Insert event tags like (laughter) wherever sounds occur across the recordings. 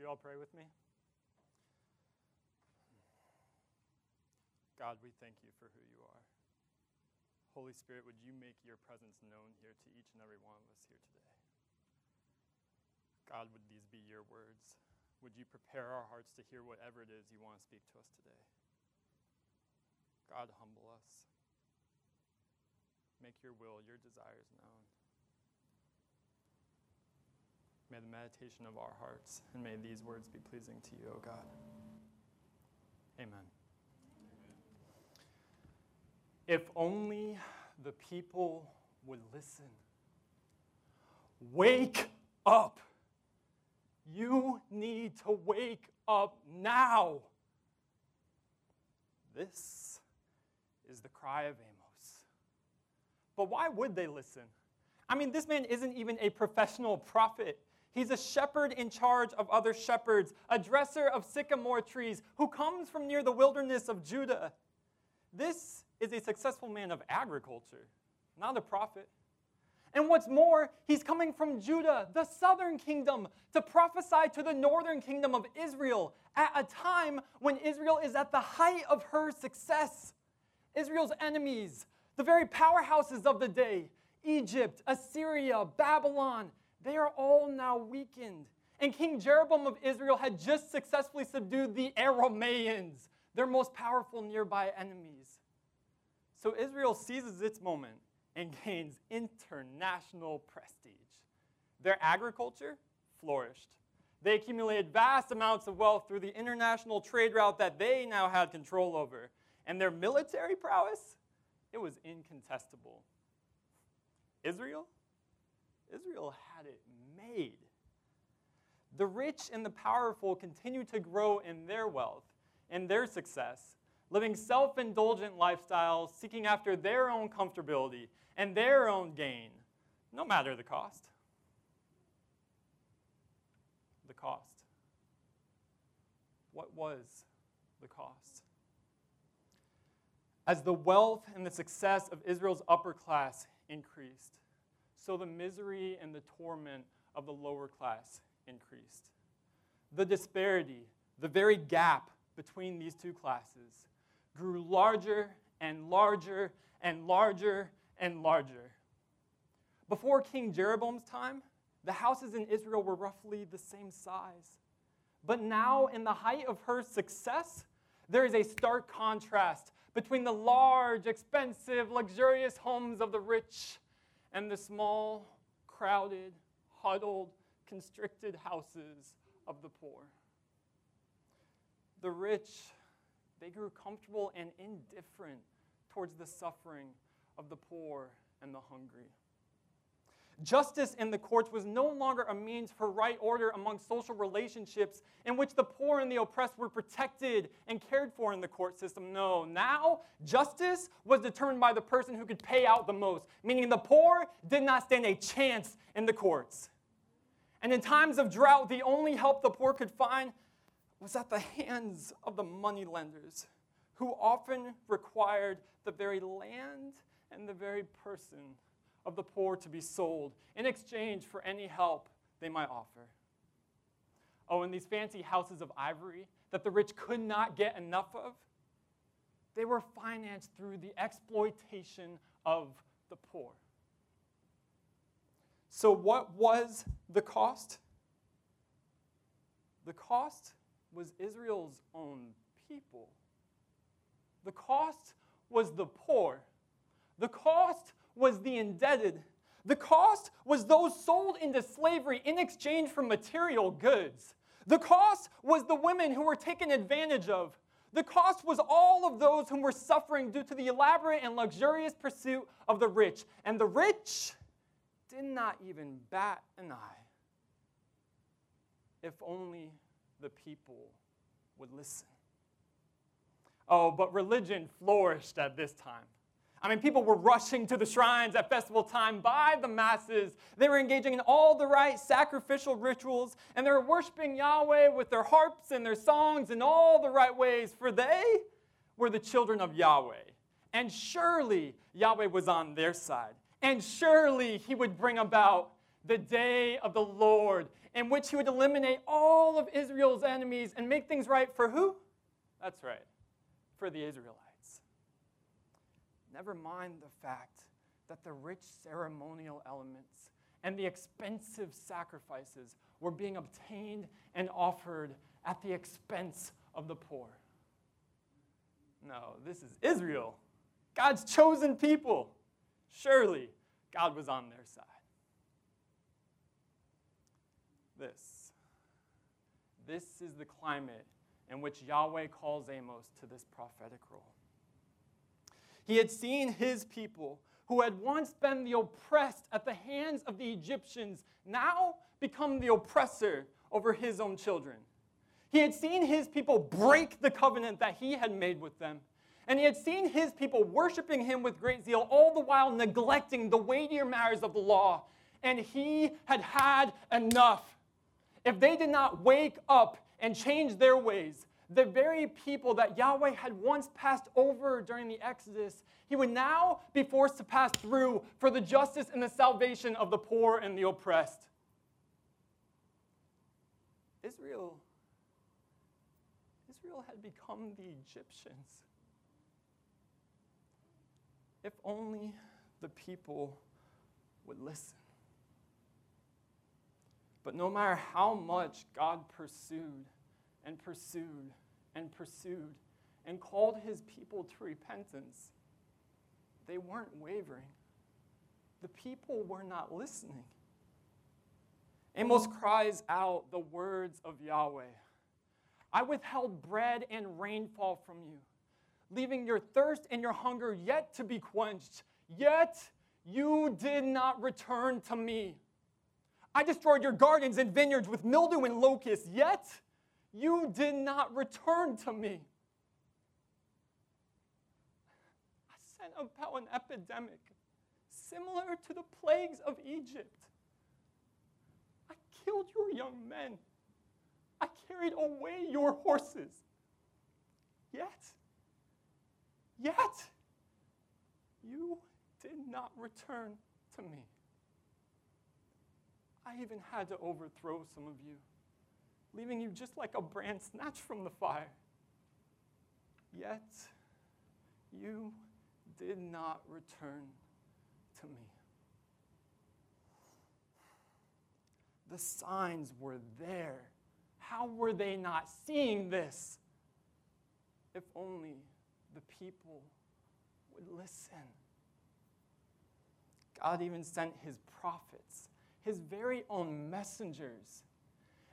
you all pray with me? God, we thank you for who you are. Holy Spirit, would you make your presence known here to each and every one of us here today? God, would these be your words? Would you prepare our hearts to hear whatever it is you want to speak to us today? God, humble us. Make your will, your desires known. May the meditation of our hearts and may these words be pleasing to you, O God. Amen. If only the people would listen. Wake up. You need to wake up now. This is the cry of Amos. But why would they listen? I mean, this man isn't even a professional prophet. He's a shepherd in charge of other shepherds, a dresser of sycamore trees who comes from near the wilderness of Judah. This is a successful man of agriculture, not a prophet. And what's more, he's coming from Judah, the southern kingdom, to prophesy to the northern kingdom of Israel at a time when Israel is at the height of her success. Israel's enemies, the very powerhouses of the day, Egypt, Assyria, Babylon, they are all now weakened. And King Jeroboam of Israel had just successfully subdued the Aramaeans, their most powerful nearby enemies. So Israel seizes its moment and (laughs) gains international prestige. Their agriculture flourished. They accumulated vast amounts of wealth through the international trade route that they now had control over. And their military prowess, it was incontestable. Israel? Israel had it made. The rich and the powerful continue to grow in their wealth and their success, living self indulgent lifestyles, seeking after their own comfortability and their own gain, no matter the cost. The cost. What was the cost? As the wealth and the success of Israel's upper class increased, so the misery and the torment of the lower class increased. The disparity, the very gap between these two classes, grew larger and larger and larger and larger. Before King Jeroboam's time, the houses in Israel were roughly the same size. But now, in the height of her success, there is a stark contrast between the large, expensive, luxurious homes of the rich and the small, crowded, huddled, constricted houses of the poor. The rich, they grew comfortable and indifferent towards the suffering of the poor and the hungry. Justice in the courts was no longer a means for right order among social relationships in which the poor and the oppressed were protected and cared for in the court system. No, now justice was determined by the person who could pay out the most, meaning the poor did not stand a chance in the courts. And in times of drought, the only help the poor could find was at the hands of the moneylenders, who often required the very land and the very person of the poor to be sold in exchange for any help they might offer. Oh, and these fancy houses of ivory that the rich could not get enough of, they were financed through the exploitation of the poor. So, what was the cost? The cost was Israel's own people. The cost was the poor. The cost was the indebted. The cost was those sold into slavery in exchange for material goods. The cost was the women who were taken advantage of. The cost was all of those whom were suffering due to the elaborate and luxurious pursuit of the rich. And the rich did not even bat an eye. If only the people would listen. Oh, but religion flourished at this time. I mean, people were rushing to the shrines at festival time by the masses. They were engaging in all the right sacrificial rituals, and they were worshiping Yahweh with their harps and their songs in all the right ways, for they were the children of Yahweh. And surely Yahweh was on their side. And surely he would bring about the day of the Lord in which he would eliminate all of Israel's enemies and make things right for who? That's right, for the Israelites. Never mind the fact that the rich ceremonial elements and the expensive sacrifices were being obtained and offered at the expense of the poor. No, this is Israel, God's chosen people. Surely God was on their side. This. This is the climate in which Yahweh calls Amos to this prophetic role. He had seen his people, who had once been the oppressed at the hands of the Egyptians, now become the oppressor over his own children. He had seen his people break the covenant that he had made with them. And he had seen his people worshiping him with great zeal, all the while neglecting the weightier matters of the law. And he had had enough. If they did not wake up and change their ways, the very people that Yahweh had once passed over during the Exodus, he would now be forced to pass through for the justice and the salvation of the poor and the oppressed. Israel Israel had become the Egyptians. If only the people would listen. But no matter how much God pursued and pursued and pursued and called his people to repentance, they weren't wavering. The people were not listening. Amos cries out the words of Yahweh I withheld bread and rainfall from you, leaving your thirst and your hunger yet to be quenched. Yet you did not return to me. I destroyed your gardens and vineyards with mildew and locusts, yet you did not return to me. I sent about an epidemic similar to the plagues of Egypt. I killed your young men I carried away your horses. Yet, yet, you did not return to me. I even had to overthrow some of you, leaving you just like a brand snatched from the fire. Yet, you did not return to me. The signs were there how were they not seeing this? If only the people would listen. God even sent his prophets, his very own messengers.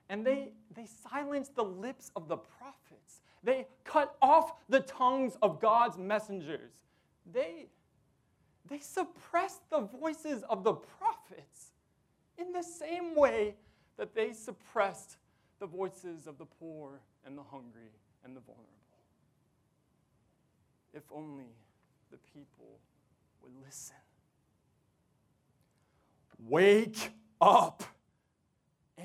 And they, they silenced the lips of the prophets. They cut off the tongues of God's messengers. They, they suppressed the voices of the prophets in the same way that they suppressed the voices of the poor and the hungry and the vulnerable. If only the people would listen. Wake up!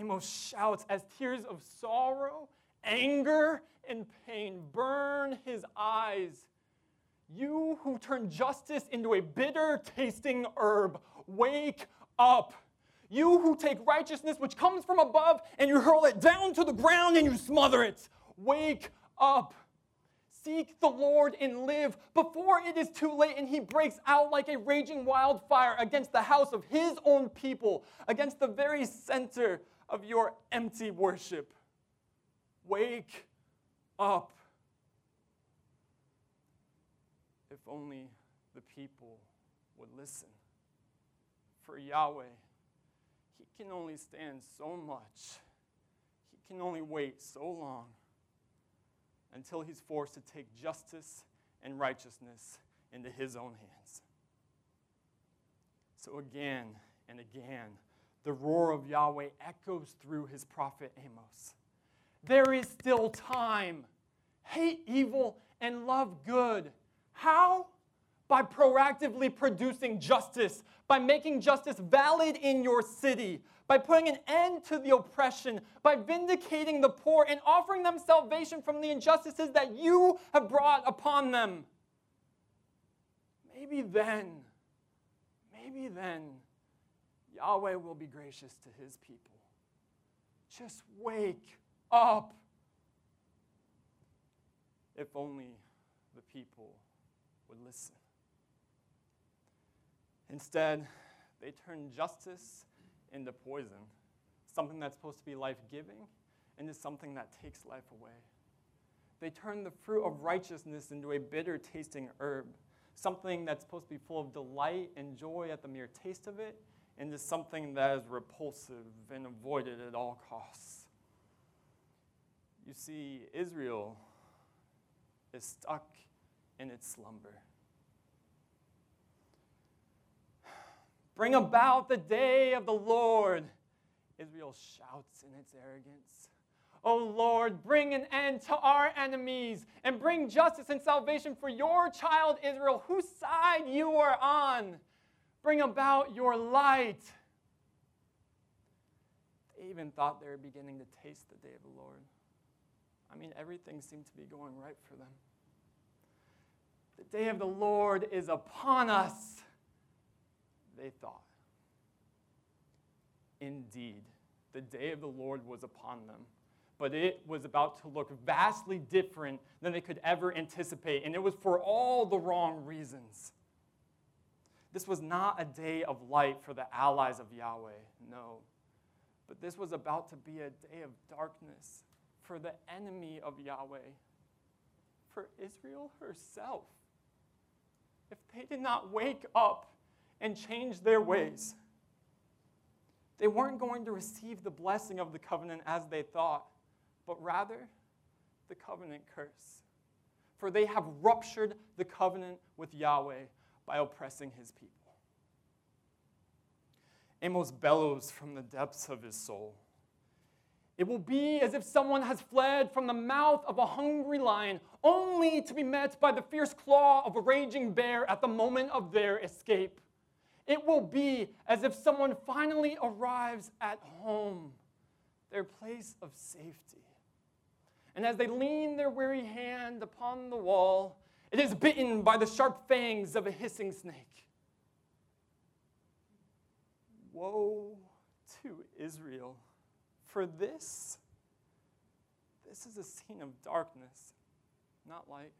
Amos shouts as tears of sorrow, anger, and pain burn his eyes. You who turn justice into a bitter tasting herb, wake up! You who take righteousness which comes from above and you hurl it down to the ground and you smother it. Wake up. Seek the Lord and live before it is too late and he breaks out like a raging wildfire against the house of his own people, against the very center of your empty worship. Wake up. If only the people would listen. For Yahweh he can only stand so much. He can only wait so long until he's forced to take justice and righteousness into his own hands. So again and again, the roar of Yahweh echoes through his prophet Amos. There is still time. Hate evil and love good. How? By proactively producing justice, by making justice valid in your city, by putting an end to the oppression, by vindicating the poor and offering them salvation from the injustices that you have brought upon them. Maybe then, maybe then, Yahweh will be gracious to his people. Just wake up. If only the people would listen. Instead, they turn justice into poison, something that's supposed to be life giving into something that takes life away. They turn the fruit of righteousness into a bitter tasting herb, something that's supposed to be full of delight and joy at the mere taste of it, into something that is repulsive and avoided at all costs. You see, Israel is stuck in its slumber. Bring about the day of the Lord. Israel shouts in its arrogance. O oh Lord, bring an end to our enemies and bring justice and salvation for your child Israel, whose side you are on. Bring about your light. They even thought they were beginning to taste the day of the Lord. I mean, everything seemed to be going right for them. The day of the Lord is upon us, they thought. Indeed, the day of the Lord was upon them but it was about to look vastly different than they could ever anticipate, and it was for all the wrong reasons. This was not a day of light for the allies of Yahweh, no. But this was about to be a day of darkness for the enemy of Yahweh, for Israel herself. If they did not wake up and change their ways, they weren't going to receive the blessing of the covenant as they thought but rather the covenant curse. For they have ruptured the covenant with Yahweh by oppressing his people. Amos bellows from the depths of his soul. It will be as if someone has fled from the mouth of a hungry lion, only to be met by the fierce claw of a raging bear at the moment of their escape. It will be as if someone finally arrives at home, their place of safety. And as they lean their weary hand upon the wall, it is bitten by the sharp fangs of a hissing snake. Woe to Israel, for this, this is a scene of darkness, not light.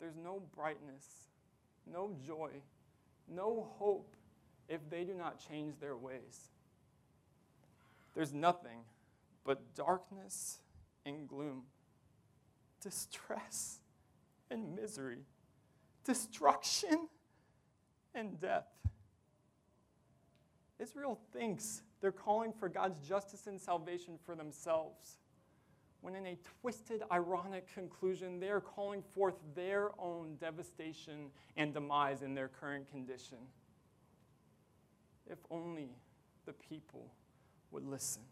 There's no brightness, no joy, no hope if they do not change their ways. There's nothing but darkness and gloom, distress and misery, destruction and death. Israel thinks they're calling for God's justice and salvation for themselves, when in a twisted, ironic conclusion, they are calling forth their own devastation and demise in their current condition. If only the people would listen.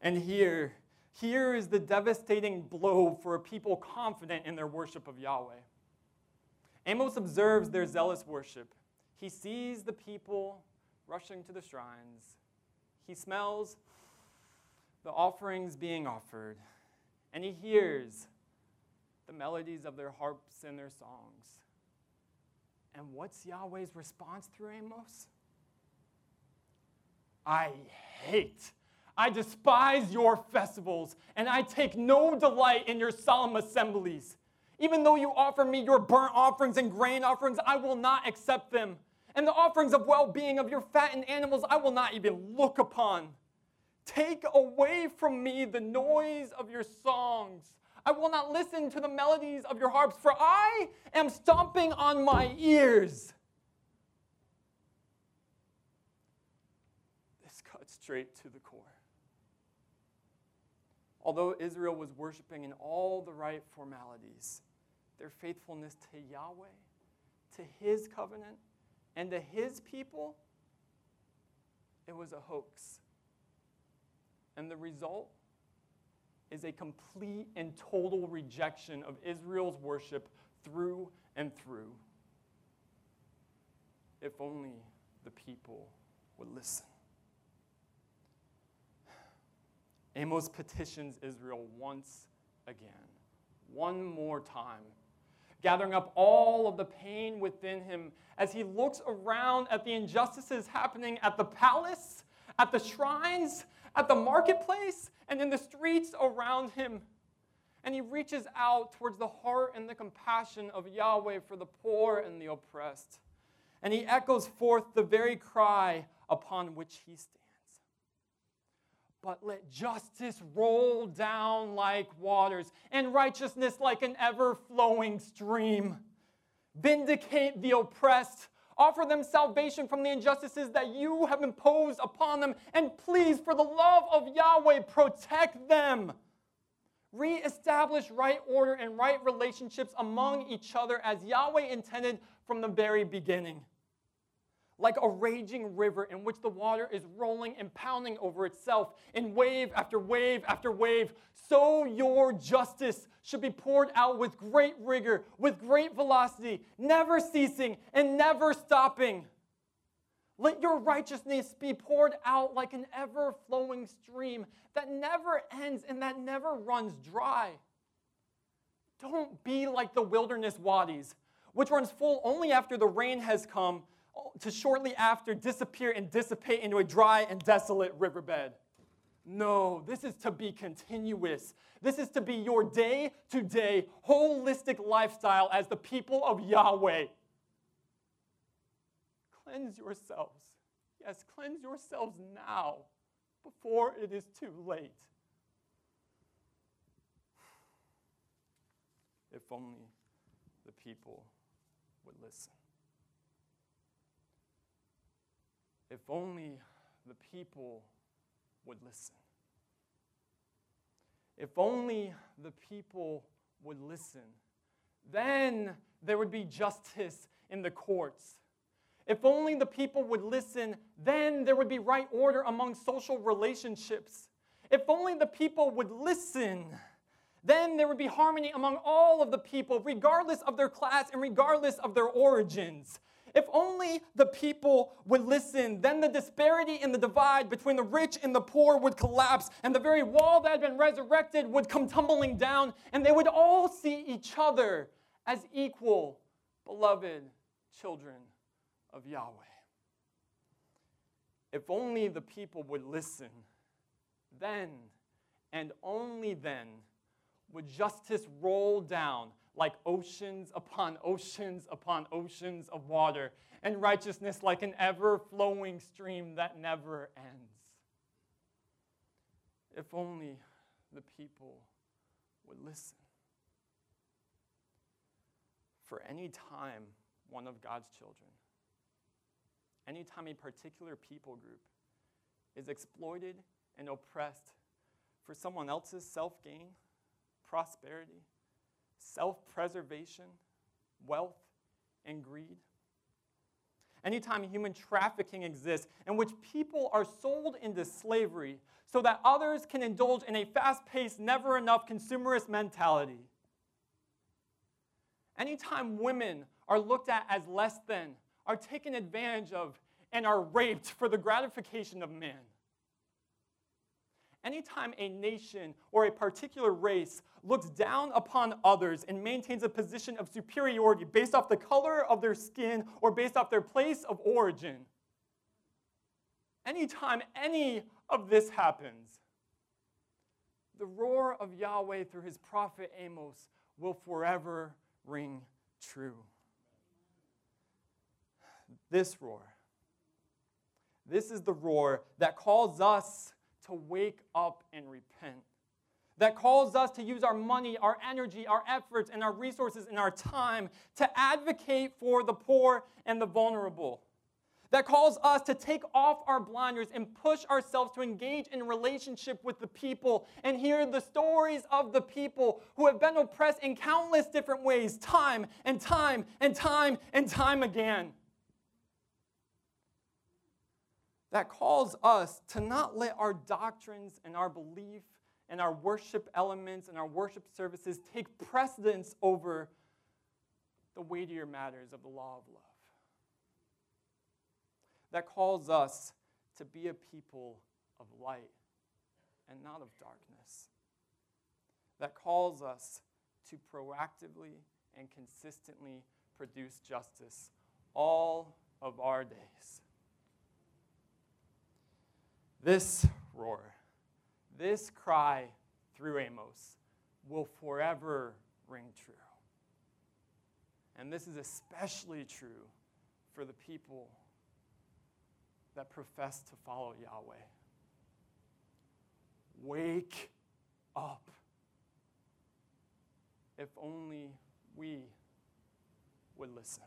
And here, here is the devastating blow for a people confident in their worship of Yahweh. Amos observes their zealous worship. He sees the people rushing to the shrines. He smells the offerings being offered. And he hears the melodies of their harps and their songs. And what's Yahweh's response through Amos? I hate I despise your festivals, and I take no delight in your solemn assemblies. Even though you offer me your burnt offerings and grain offerings, I will not accept them. And the offerings of well being of your fattened animals, I will not even look upon. Take away from me the noise of your songs. I will not listen to the melodies of your harps, for I am stomping on my ears. This cuts straight to the core. Although Israel was worshiping in all the right formalities, their faithfulness to Yahweh, to his covenant, and to his people, it was a hoax. And the result is a complete and total rejection of Israel's worship through and through. If only the people would listen. Amos petitions Israel once again, one more time, gathering up all of the pain within him as he looks around at the injustices happening at the palace, at the shrines, at the marketplace and in the streets around him. And he reaches out towards the heart and the compassion of Yahweh for the poor and the oppressed. And he echoes forth the very cry upon which he stands. But let justice roll down like waters, and righteousness like an ever flowing stream. Vindicate the oppressed, offer them salvation from the injustices that you have imposed upon them, and please, for the love of Yahweh, protect them. Re-establish right order and right relationships among each other as Yahweh intended from the very beginning like a raging river in which the water is rolling and pounding over itself in wave after wave after wave, so your justice should be poured out with great rigor, with great velocity, never ceasing and never stopping. Let your righteousness be poured out like an ever flowing stream that never ends and that never runs dry. Don't be like the wilderness wadis, which runs full only after the rain has come to shortly after disappear and dissipate into a dry and desolate riverbed. No, this is to be continuous. This is to be your day to day, holistic lifestyle as the people of Yahweh. Cleanse yourselves. Yes, cleanse yourselves now before it is too late. If only the people would listen. If only the people would listen. If only the people would listen. Then there would be justice in the courts. If only the people would listen, then there would be right order among social relationships. If only the people would listen, then there would be harmony among all of the people, regardless of their class and regardless of their origins. If only the people would listen, then the disparity and the divide between the rich and the poor would collapse, and the very wall that had been resurrected would come tumbling down, and they would all see each other as equal, beloved children of Yahweh. If only the people would listen, then and only then would justice roll down like oceans upon (laughs) oceans upon oceans of water, and righteousness like an ever flowing stream that never ends. If only the people would listen. For any time one of God's children, anytime a particular people group is exploited and oppressed for someone else's self gain, prosperity, self preservation, wealth, and greed. Anytime human trafficking exists in which people are sold into slavery so that others can indulge in a fast paced, never enough consumerist mentality. Anytime women are looked at as less than, are taken advantage of, and are raped for the gratification of men. Anytime a nation or a particular race looks down upon others and maintains a position of superiority based off the color of their skin or based off their place of origin, anytime any of this happens, the roar of Yahweh through his prophet Amos will forever ring true. This roar, this is the roar that calls us to wake up and repent. That calls us to use our money, our energy, our efforts, and our resources and our time to advocate for the poor and the vulnerable. That calls us to take off our blinders and push ourselves to engage in relationship with the people and hear the stories of the people who have been oppressed in countless different ways, time and time and time and time again. That calls us to not let our doctrines and our belief and our worship elements and our worship services take precedence over the weightier matters of the law of love. That calls us to be a people of light and not of darkness. That calls us to proactively and consistently produce justice all of our days. This roar this cry through Amos will forever ring true. And this is especially true for the people that profess to follow Yahweh. Wake up. If only we would listen.